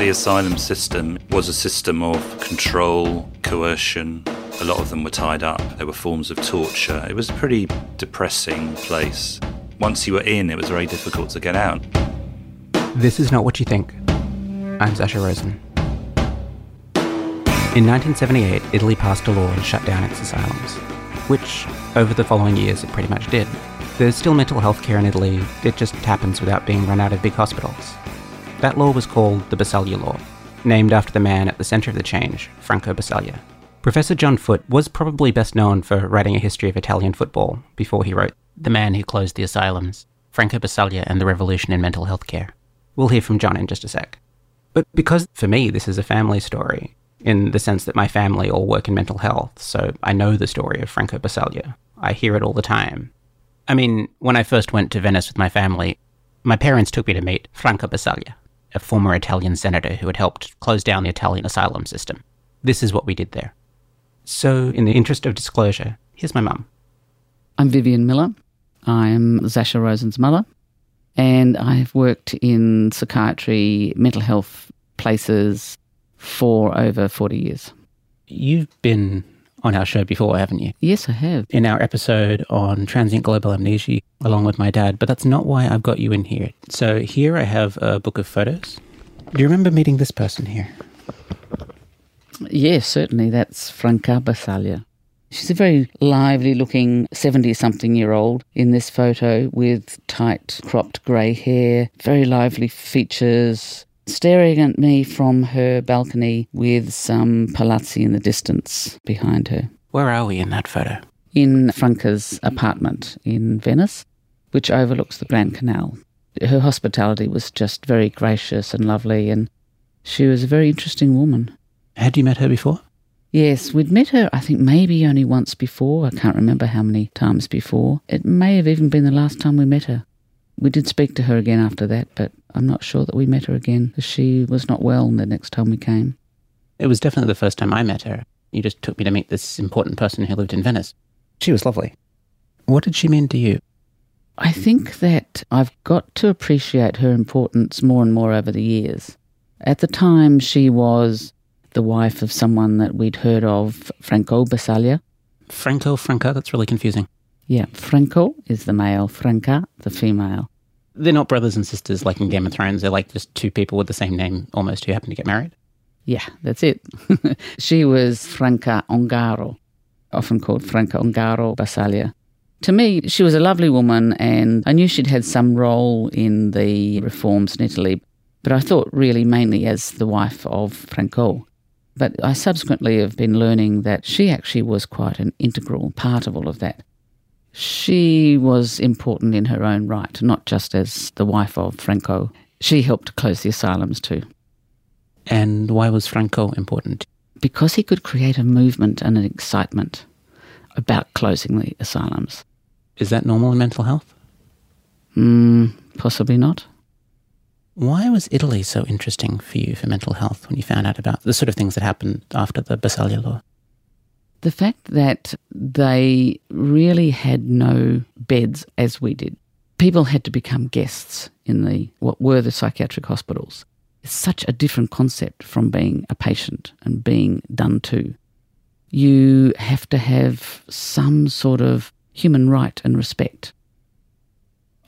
The asylum system was a system of control, coercion. A lot of them were tied up. There were forms of torture. It was a pretty depressing place. Once you were in, it was very difficult to get out. This is not what you think. I'm Sasha Rosen. In 1978, Italy passed a law and shut down its asylums, which, over the following years, it pretty much did. There's still mental health care in Italy, it just happens without being run out of big hospitals. That law was called the Basaglia Law, named after the man at the centre of the change, Franco Basaglia. Professor John Foot was probably best known for writing a history of Italian football before he wrote The Man Who Closed the Asylums, Franco Basaglia and the Revolution in Mental Health Care. We'll hear from John in just a sec. But because for me this is a family story, in the sense that my family all work in mental health, so I know the story of Franco Basaglia. I hear it all the time. I mean, when I first went to Venice with my family, my parents took me to meet Franca Basaglia, a former Italian senator who had helped close down the Italian asylum system. This is what we did there. So, in the interest of disclosure, here's my mum. I'm Vivian Miller. I'm Sasha Rosen's mother, and I've worked in psychiatry, mental health places for over 40 years. You've been on our show before, haven't you? Yes, I have. In our episode on transient global amnesia, along with my dad, but that's not why I've got you in here. So here I have a book of photos. Do you remember meeting this person here? Yes, certainly. That's Franca Basaglia. She's a very lively looking 70 something year old in this photo with tight cropped grey hair, very lively features, staring at me from her balcony with some palazzi in the distance behind her. Where are we in that photo? In Franca's apartment in Venice, which overlooks the Grand Canal. Her hospitality was just very gracious and lovely, and she was a very interesting woman. Had you met her before? Yes, we'd met her, I think, maybe only once before. I can't remember how many times before. It may have even been the last time we met her. We did speak to her again after that, but I'm not sure that we met her again. She was not well the next time we came. It was definitely the first time I met her. You just took me to meet this important person who lived in Venice. She was lovely. What did she mean to you? I think that I've got to appreciate her importance more and more over the years. At the time, she was the wife of someone that we'd heard of, Franco Basaglia. Franco, Franca, that's really confusing. Yeah, Franco is the male, Franca, the female. They're not brothers and sisters like in Game of Thrones. They're like just two people with the same name almost who happen to get married. Yeah, that's it. she was Franca Ongaro, often called Franca Ongaro Basaglia. To me, she was a lovely woman, and I knew she'd had some role in the reforms in Italy, but I thought really mainly as the wife of Franco. But I subsequently have been learning that she actually was quite an integral part of all of that. She was important in her own right, not just as the wife of Franco. She helped close the asylums too. And why was Franco important? Because he could create a movement and an excitement about closing the asylums. Is that normal in mental health? Mm, possibly not. Why was Italy so interesting for you for mental health when you found out about the sort of things that happened after the Basaglia law? The fact that they really had no beds as we did. People had to become guests in the what were the psychiatric hospitals. It's such a different concept from being a patient and being done to. You have to have some sort of human right and respect.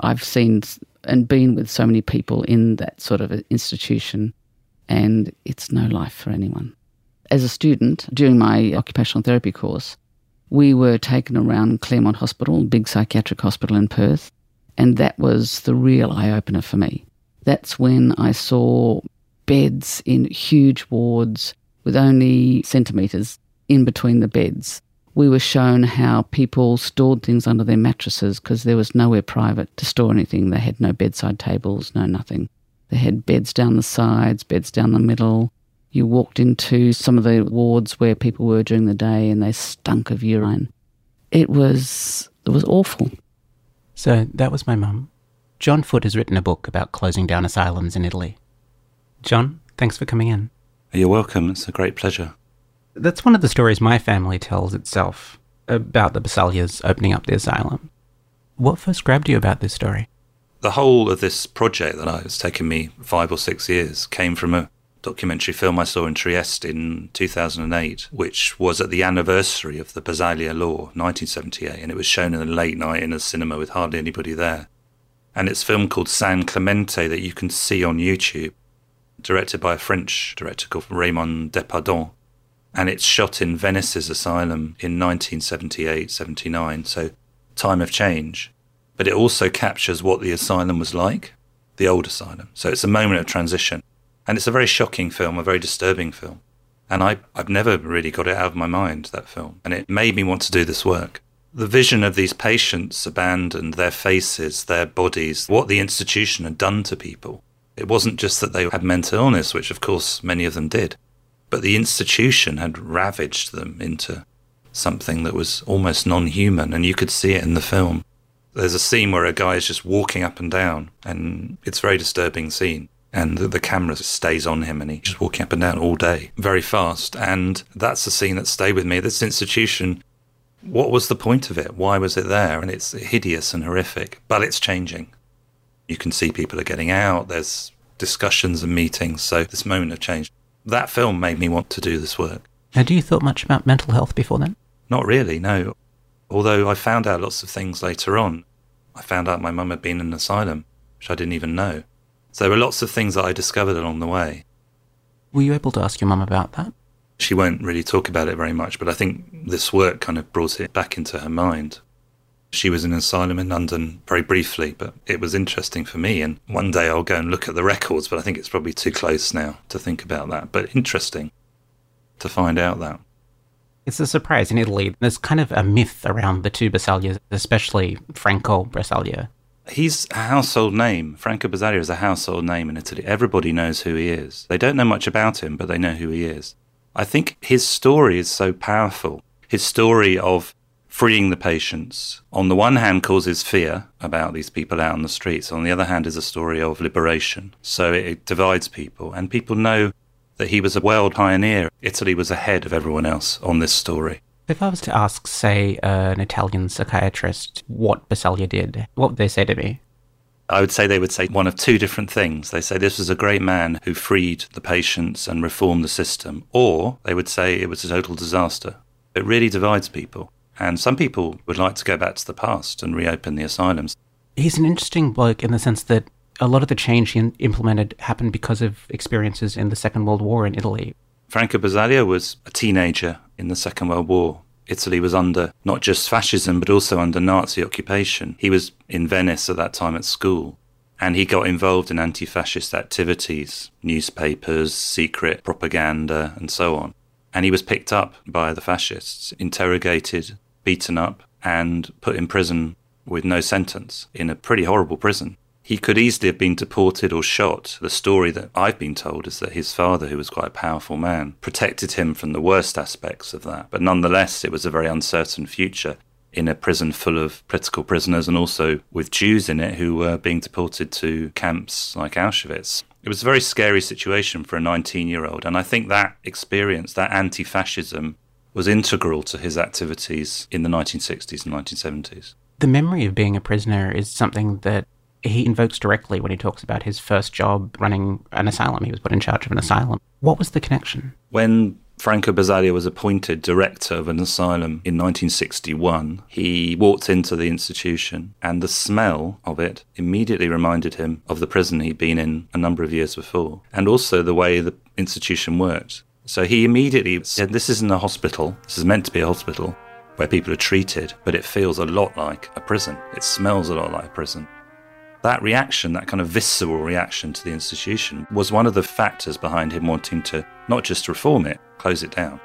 I've seen and been with so many people in that sort of institution, and it's no life for anyone. As a student, during my occupational therapy course, we were taken around Claremont Hospital, big psychiatric hospital in Perth, and that was the real eye opener for me. That's when I saw beds in huge wards with only centimetres in between the beds. We were shown how people stored things under their mattresses because there was nowhere private to store anything. They had no bedside tables, no nothing. They had beds down the sides, beds down the middle. You walked into some of the wards where people were during the day and they stunk of urine. It was it was awful. So that was my mum. John Foot has written a book about closing down asylums in Italy. John, thanks for coming in. You're welcome. It's a great pleasure. That's one of the stories my family tells itself about the Basaglias opening up the asylum. What first grabbed you about this story? The whole of this project that I, it's taken me five or six years came from a documentary film I saw in Trieste in 2008, which was at the anniversary of the Basaglia law, 1978, and it was shown in the late night in a cinema with hardly anybody there. And it's a film called San Clemente that you can see on YouTube, directed by a French director called Raymond Depardon. And it's shot in Venice's asylum in 1978 79, so time of change. But it also captures what the asylum was like, the old asylum. So it's a moment of transition. And it's a very shocking film, a very disturbing film. And I, I've never really got it out of my mind, that film. And it made me want to do this work. The vision of these patients abandoned, their faces, their bodies, what the institution had done to people. It wasn't just that they had mental illness, which of course many of them did, but the institution had ravaged them into something that was almost non human, and you could see it in the film. There's a scene where a guy is just walking up and down, and it's a very disturbing scene and the, the camera stays on him and he's just walking up and down all day very fast. And that's the scene that stayed with me. This institution what was the point of it? Why was it there? And it's hideous and horrific but it's changing. You can see people are getting out. There's discussions and meetings. So this moment of change that film made me want to do this work. Had you thought much about mental health before then? Not really no. Although i found out lots of things later on. I found out my mum had been in an asylum which i didn't even know so there were lots of things that I discovered along the way. Were you able to ask your mum about that? She won't really talk about it very much, but I think this work kind of brought it back into her mind. She was in an asylum in London very briefly, but it was interesting for me. And one day I'll go and look at the records, but I think it's probably too close now to think about that. But interesting to find out that. It's a surprise in Italy. There's kind of a myth around the two Basaglias, especially Franco Basaglia. He's a household name. Franco Basaglia is a household name in Italy. Everybody knows who he is. They don't know much about him, but they know who he is. I think his story is so powerful. His story of freeing the patients, on the one hand, causes fear about these people out on the streets. On the other hand, is a story of liberation. So it, it divides people, and people know that he was a world pioneer. Italy was ahead of everyone else on this story. If I was to ask, say, uh, an Italian psychiatrist what Basaglia did, what would they say to me? I would say they would say one of two different things. They say this was a great man who freed the patients and reformed the system, or they would say it was a total disaster. It really divides people. And some people would like to go back to the past and reopen the asylums. He's an interesting bloke in the sense that a lot of the change he implemented happened because of experiences in the Second World War in Italy. Franco Basaglia was a teenager in the Second World War. Italy was under not just fascism, but also under Nazi occupation. He was in Venice at that time at school, and he got involved in anti fascist activities, newspapers, secret propaganda, and so on. And he was picked up by the fascists, interrogated, beaten up, and put in prison with no sentence in a pretty horrible prison. He could easily have been deported or shot. The story that I've been told is that his father, who was quite a powerful man, protected him from the worst aspects of that. But nonetheless, it was a very uncertain future in a prison full of political prisoners and also with Jews in it who were being deported to camps like Auschwitz. It was a very scary situation for a 19 year old. And I think that experience, that anti fascism, was integral to his activities in the 1960s and 1970s. The memory of being a prisoner is something that he invokes directly when he talks about his first job running an asylum. He was put in charge of an asylum. What was the connection? When Franco Basaglia was appointed director of an asylum in 1961. He walked into the institution, and the smell of it immediately reminded him of the prison he'd been in a number of years before, and also the way the institution worked. So he immediately said, This isn't a hospital. This is meant to be a hospital where people are treated, but it feels a lot like a prison. It smells a lot like a prison. That reaction, that kind of visceral reaction to the institution, was one of the factors behind him wanting to not just reform it, close it down.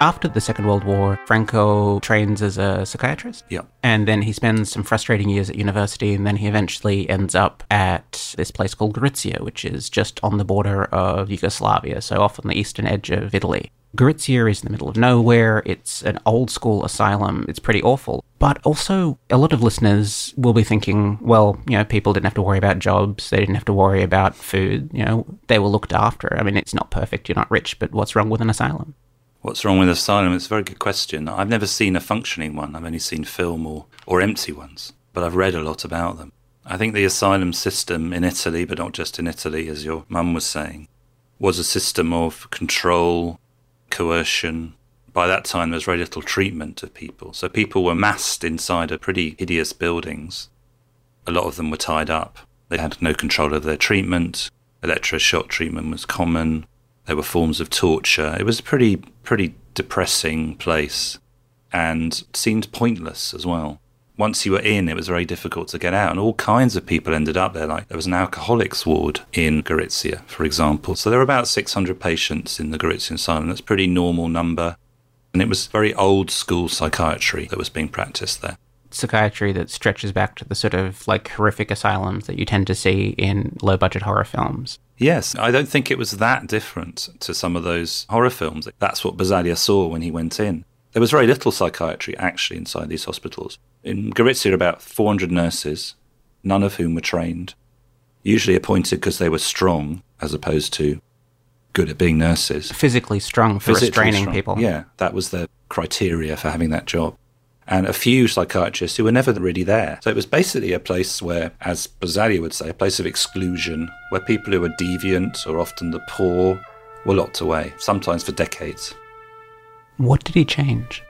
After the Second World War, Franco trains as a psychiatrist. Yeah. And then he spends some frustrating years at university, and then he eventually ends up at this place called Gorizia, which is just on the border of Yugoslavia, so off on the eastern edge of Italy. Gorizia is in the middle of nowhere. It's an old school asylum. It's pretty awful. But also, a lot of listeners will be thinking, well, you know, people didn't have to worry about jobs. They didn't have to worry about food. You know, they were looked after. I mean, it's not perfect. You're not rich, but what's wrong with an asylum? What's wrong with asylum? It's a very good question. I've never seen a functioning one. I've only seen film or, or empty ones, but I've read a lot about them. I think the asylum system in Italy, but not just in Italy, as your mum was saying, was a system of control, coercion. By that time, there was very little treatment of people. So people were massed inside of pretty hideous buildings. A lot of them were tied up. They had no control of their treatment. Electroshock treatment was common. There were forms of torture. It was a pretty, pretty depressing place and seemed pointless as well. Once you were in, it was very difficult to get out, and all kinds of people ended up there. Like there was an alcoholics ward in Gorizia, for example. So there were about 600 patients in the Gorizia Asylum. That's a pretty normal number. And it was very old school psychiatry that was being practiced there psychiatry that stretches back to the sort of like horrific asylums that you tend to see in low budget horror films. Yes, I don't think it was that different to some of those horror films. That's what Basaglia saw when he went in. There was very little psychiatry actually inside these hospitals. In Gorizia, about 400 nurses, none of whom were trained, usually appointed because they were strong as opposed to good at being nurses. Physically strong for Physically restraining strong. people. Yeah, that was the criteria for having that job. And a few psychiatrists who were never really there. So it was basically a place where, as Basaglia would say, a place of exclusion, where people who were deviant or often the poor were locked away, sometimes for decades. What did he change?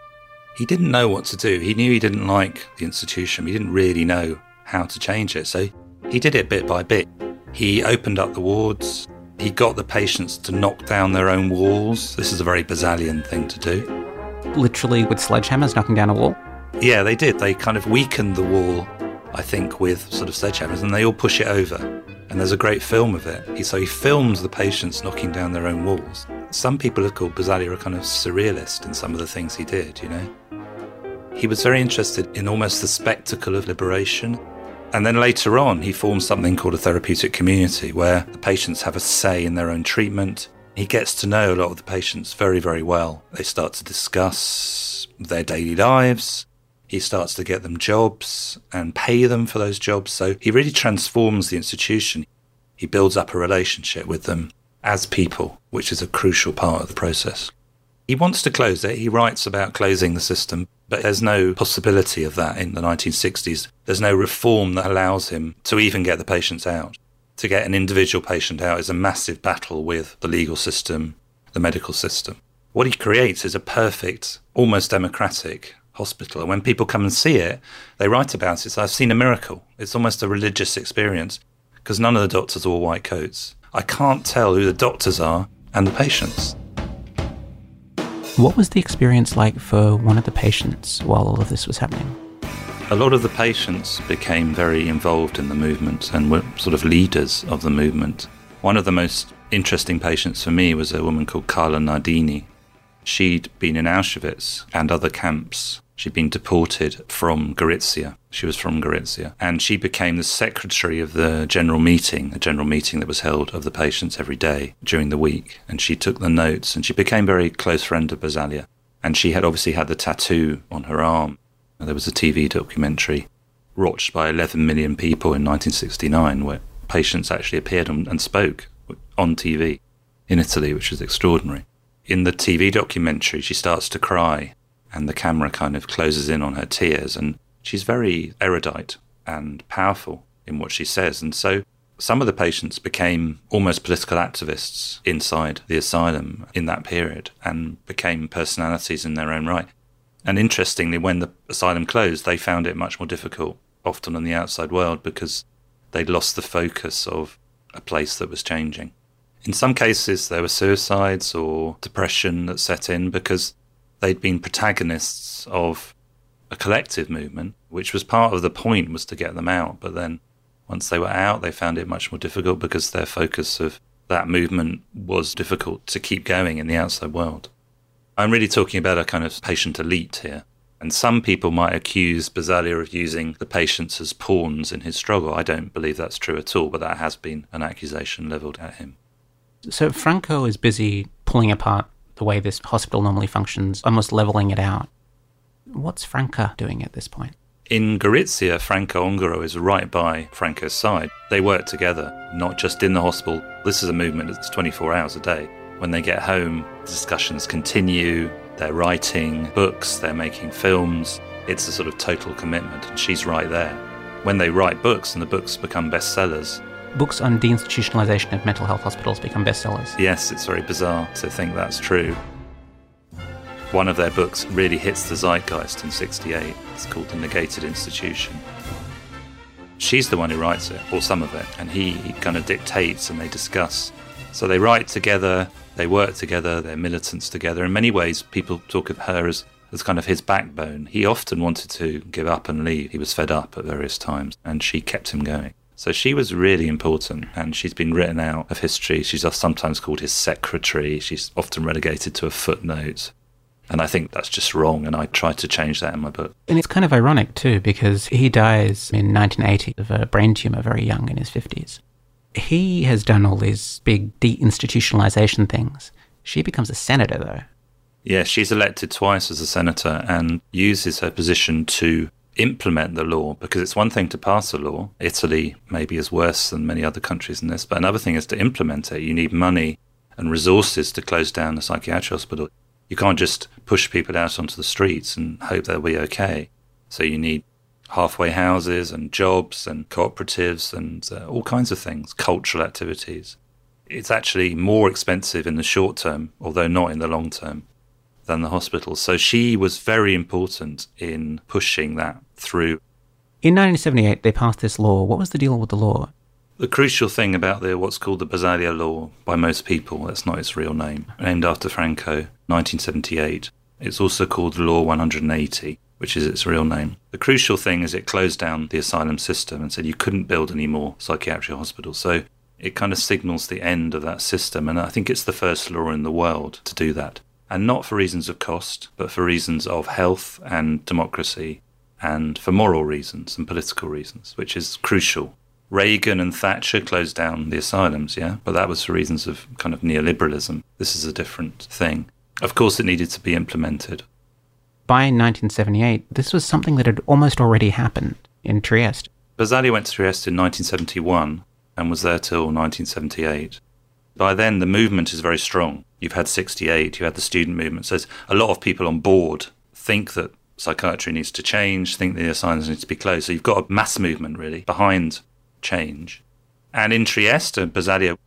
He didn't know what to do. He knew he didn't like the institution. He didn't really know how to change it. So he did it bit by bit. He opened up the wards. He got the patients to knock down their own walls. This is a very Basaglian thing to do. Literally with sledgehammers knocking down a wall? Yeah, they did. They kind of weakened the wall, I think, with sort of sledgehammers, and they all push it over. And there's a great film of it. So he films the patients knocking down their own walls some people have called Basaglia a kind of surrealist in some of the things he did, you know. He was very interested in almost the spectacle of liberation. And then later on, he forms something called a therapeutic community where the patients have a say in their own treatment. He gets to know a lot of the patients very, very well. They start to discuss their daily lives. He starts to get them jobs and pay them for those jobs. So he really transforms the institution. He builds up a relationship with them as people, which is a crucial part of the process. He wants to close it. He writes about closing the system, but there's no possibility of that in the 1960s. There's no reform that allows him to even get the patients out. To get an individual patient out is a massive battle with the legal system, the medical system. What he creates is a perfect, almost democratic hospital. And when people come and see it, they write about it. So I've seen a miracle. It's almost a religious experience because none of the doctors wore white coats. I can't tell who the doctors are and the patients. What was the experience like for one of the patients while all of this was happening? A lot of the patients became very involved in the movement and were sort of leaders of the movement. One of the most interesting patients for me was a woman called Carla Nardini. She'd been in Auschwitz and other camps She'd been deported from Gorizia. She was from Gorizia. And she became the secretary of the general meeting, a general meeting that was held of the patients every day during the week. And she took the notes and she became very close friend of Basaglia. And she had obviously had the tattoo on her arm. There was a TV documentary watched by 11 million people in 1969 where patients actually appeared and, and spoke on TV in Italy, which was extraordinary. In the TV documentary, she starts to cry and the camera kind of closes in on her tears. And she's very erudite and powerful in what she says. And so some of the patients became almost political activists inside the asylum in that period and became personalities in their own right. And interestingly, when the asylum closed, they found it much more difficult, often in the outside world, because they'd lost the focus of a place that was changing. In some cases, there were suicides or depression that set in because they'd been protagonists of a collective movement, which was part of the point was to get them out. But then once they were out, they found it much more difficult because their focus of that movement was difficult to keep going in the outside world. I'm really talking about a kind of patient elite here. And some people might accuse Basaglia of using the patients as pawns in his struggle. I don't believe that's true at all, but that has been an accusation levelled at him. So Franco is busy pulling apart the way this hospital normally functions, almost leveling it out. What's Franca doing at this point? In Gorizia, Franca Ongaro is right by Franco's side. They work together, not just in the hospital. This is a movement that's 24 hours a day. When they get home, discussions continue, they're writing books, they're making films. It's a sort of total commitment, and she's right there. When they write books and the books become bestsellers, books on deinstitutionalization of mental health hospitals become bestsellers. Yes, it's very bizarre to think that's true. One of their books really hits the zeitgeist in 68. It's called The Negated Institution. She's the one who writes it, or some of it, and he, he kind of dictates and they discuss. So they write together, they work together, they're militants together. In many ways, people talk of her as, as kind of his backbone. He often wanted to give up and leave. He was fed up at various times, and she kept him going. So she was really important, and she's been written out of history. She's sometimes called his secretary. She's often relegated to a footnote. And I think that's just wrong, and I tried to change that in my book. And it's kind of ironic too, because he dies in 1980 of a brain tumor very young in his 50s. He has done all these big deinstitutionalization things. She becomes a senator, though. Yeah, she's elected twice as a senator and uses her position to implement the law because it's one thing to pass a law. Italy maybe is worse than many other countries in this, but another thing is to implement it. You need money and resources to close down the psychiatric hospital. You can't just push people out onto the streets and hope they'll be okay. So you need halfway houses and jobs and cooperatives and uh, all kinds of things, cultural activities. It's actually more expensive in the short term, although not in the long term, than the hospitals. So she was very important in pushing that through. In 1978, they passed this law. What was the deal with the law? The crucial thing about the what's called the Basaglia Law by most people, that's not its real name, named after Franco, 1978. It's also called Law 180, which is its real name. The crucial thing is it closed down the asylum system and said you couldn't build any more psychiatric hospitals. So it kind of signals the end of that system. And I think it's the first law in the world to do that. And not for reasons of cost, but for reasons of health and democracy and for moral reasons and political reasons, which is crucial Reagan and Thatcher closed down the asylums, yeah, but that was for reasons of kind of neoliberalism. This is a different thing. Of course, it needed to be implemented. By 1978, this was something that had almost already happened in Trieste. Basaglia went to Trieste in 1971 and was there till 1978. By then, the movement is very strong. You've had 68, you had the student movement. So a lot of people on board think that psychiatry needs to change, think the asylums need to be closed. So you've got a mass movement, really, behind change. And in Trieste, uh, Basaglia,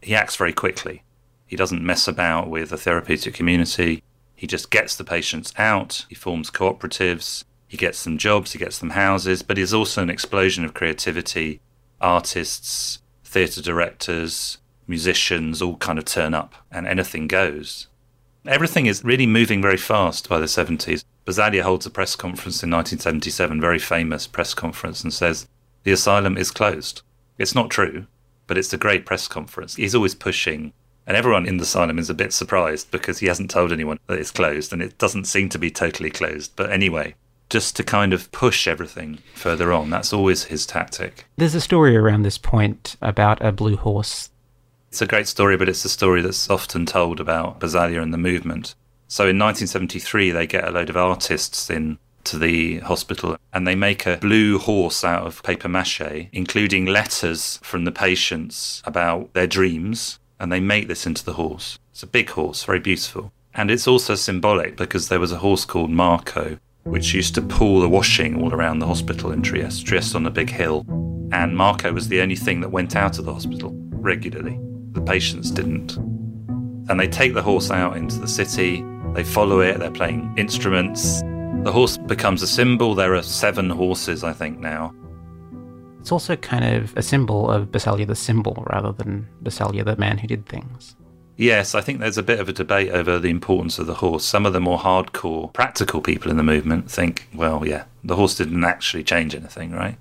he acts very quickly. He doesn't mess about with the therapeutic community. He just gets the patients out. He forms cooperatives. He gets them jobs. He gets them houses. But there's also an explosion of creativity. Artists, theatre directors, musicians all kind of turn up and anything goes. Everything is really moving very fast by the 70s. Basaglia holds a press conference in 1977, very famous press conference, and says, the asylum is closed. It's not true, but it's a great press conference. He's always pushing, and everyone in the asylum is a bit surprised because he hasn't told anyone that it's closed, and it doesn't seem to be totally closed. But anyway, just to kind of push everything further on. That's always his tactic. There's a story around this point about a blue horse. It's a great story, but it's a story that's often told about Basaglia and the movement. So in 1973, they get a load of artists in to the hospital and they make a blue horse out of paper mache, including letters from the patients about their dreams, and they make this into the horse. It's a big horse, very beautiful. And it's also symbolic because there was a horse called Marco, which used to pull the washing all around the hospital in Trieste, Trieste on a big hill. And Marco was the only thing that went out of the hospital regularly. The patients didn't. And they take the horse out into the city, they follow it, they're playing instruments, the horse becomes a symbol. There are seven horses, I think, now. It's also kind of a symbol of Basaglia the symbol rather than Basaglia the man who did things. Yes, I think there's a bit of a debate over the importance of the horse. Some of the more hardcore, practical people in the movement think, well, yeah, the horse didn't actually change anything, right?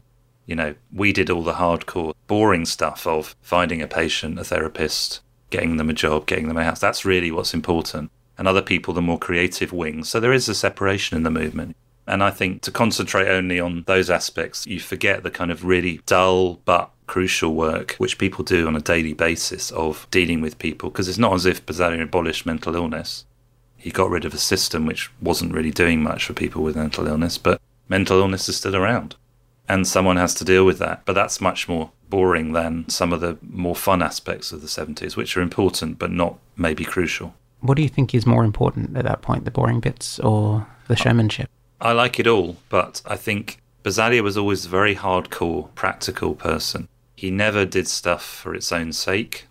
You know, we did all the hardcore, boring stuff of finding a patient, a therapist, getting them a job, getting them a house. That's really what's important and other people the more creative wings. So there is a separation in the movement. And I think to concentrate only on those aspects, you forget the kind of really dull but crucial work which people do on a daily basis of dealing with people. Because it's not as if Basaglia abolished mental illness. He got rid of a system which wasn't really doing much for people with mental illness, but mental illness is still around. And someone has to deal with that. But that's much more boring than some of the more fun aspects of the 70s, which are important but not maybe crucial. What do you think is more important at that point, the boring bits or the showmanship? I like it all, but I think Basaglia was always a very hardcore, practical person. He never did stuff for its own sake.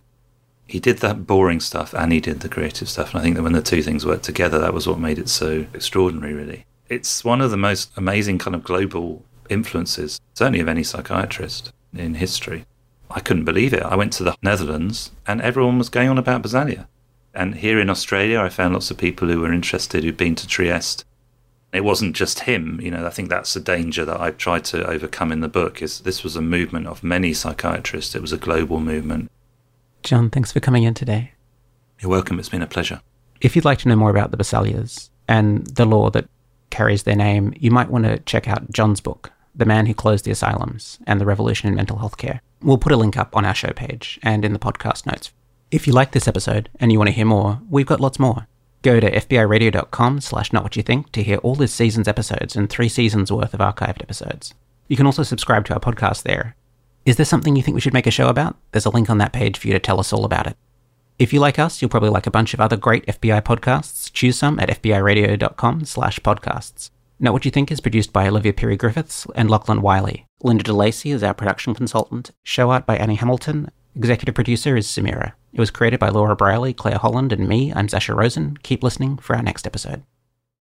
He did that boring stuff and he did the creative stuff. And I think that when the two things worked together, that was what made it so extraordinary, really. It's one of the most amazing kind of global influences, certainly of any psychiatrist in history. I couldn't believe it. I went to the Netherlands and everyone was going on about Basaglia. And here in Australia, I found lots of people who were interested who'd been to Trieste. It wasn't just him, you know. I think that's the danger that I've tried to overcome in the book. Is this was a movement of many psychiatrists. It was a global movement. John, thanks for coming in today. You're welcome. It's been a pleasure. If you'd like to know more about the Basaglias and the law that carries their name, you might want to check out John's book, The Man Who Closed the Asylums and the Revolution in Mental Health Care. We'll put a link up on our show page and in the podcast notes. If you like this episode and you want to hear more, we've got lots more. Go to fbiradio.com slash not what you think to hear all this season's episodes and three seasons worth of archived episodes. You can also subscribe to our podcast there. Is there something you think we should make a show about? There's a link on that page for you to tell us all about it. If you like us, you'll probably like a bunch of other great FBI podcasts. Choose some at fbiradio.com slash podcasts. Not What You Think is produced by Olivia Peary Griffiths and Lachlan Wiley. Linda DeLacy is our production consultant. Show art by Annie Hamilton. Executive producer is Samira. It was created by Laura Briley, Claire Holland, and me. I'm Sasha Rosen. Keep listening for our next episode.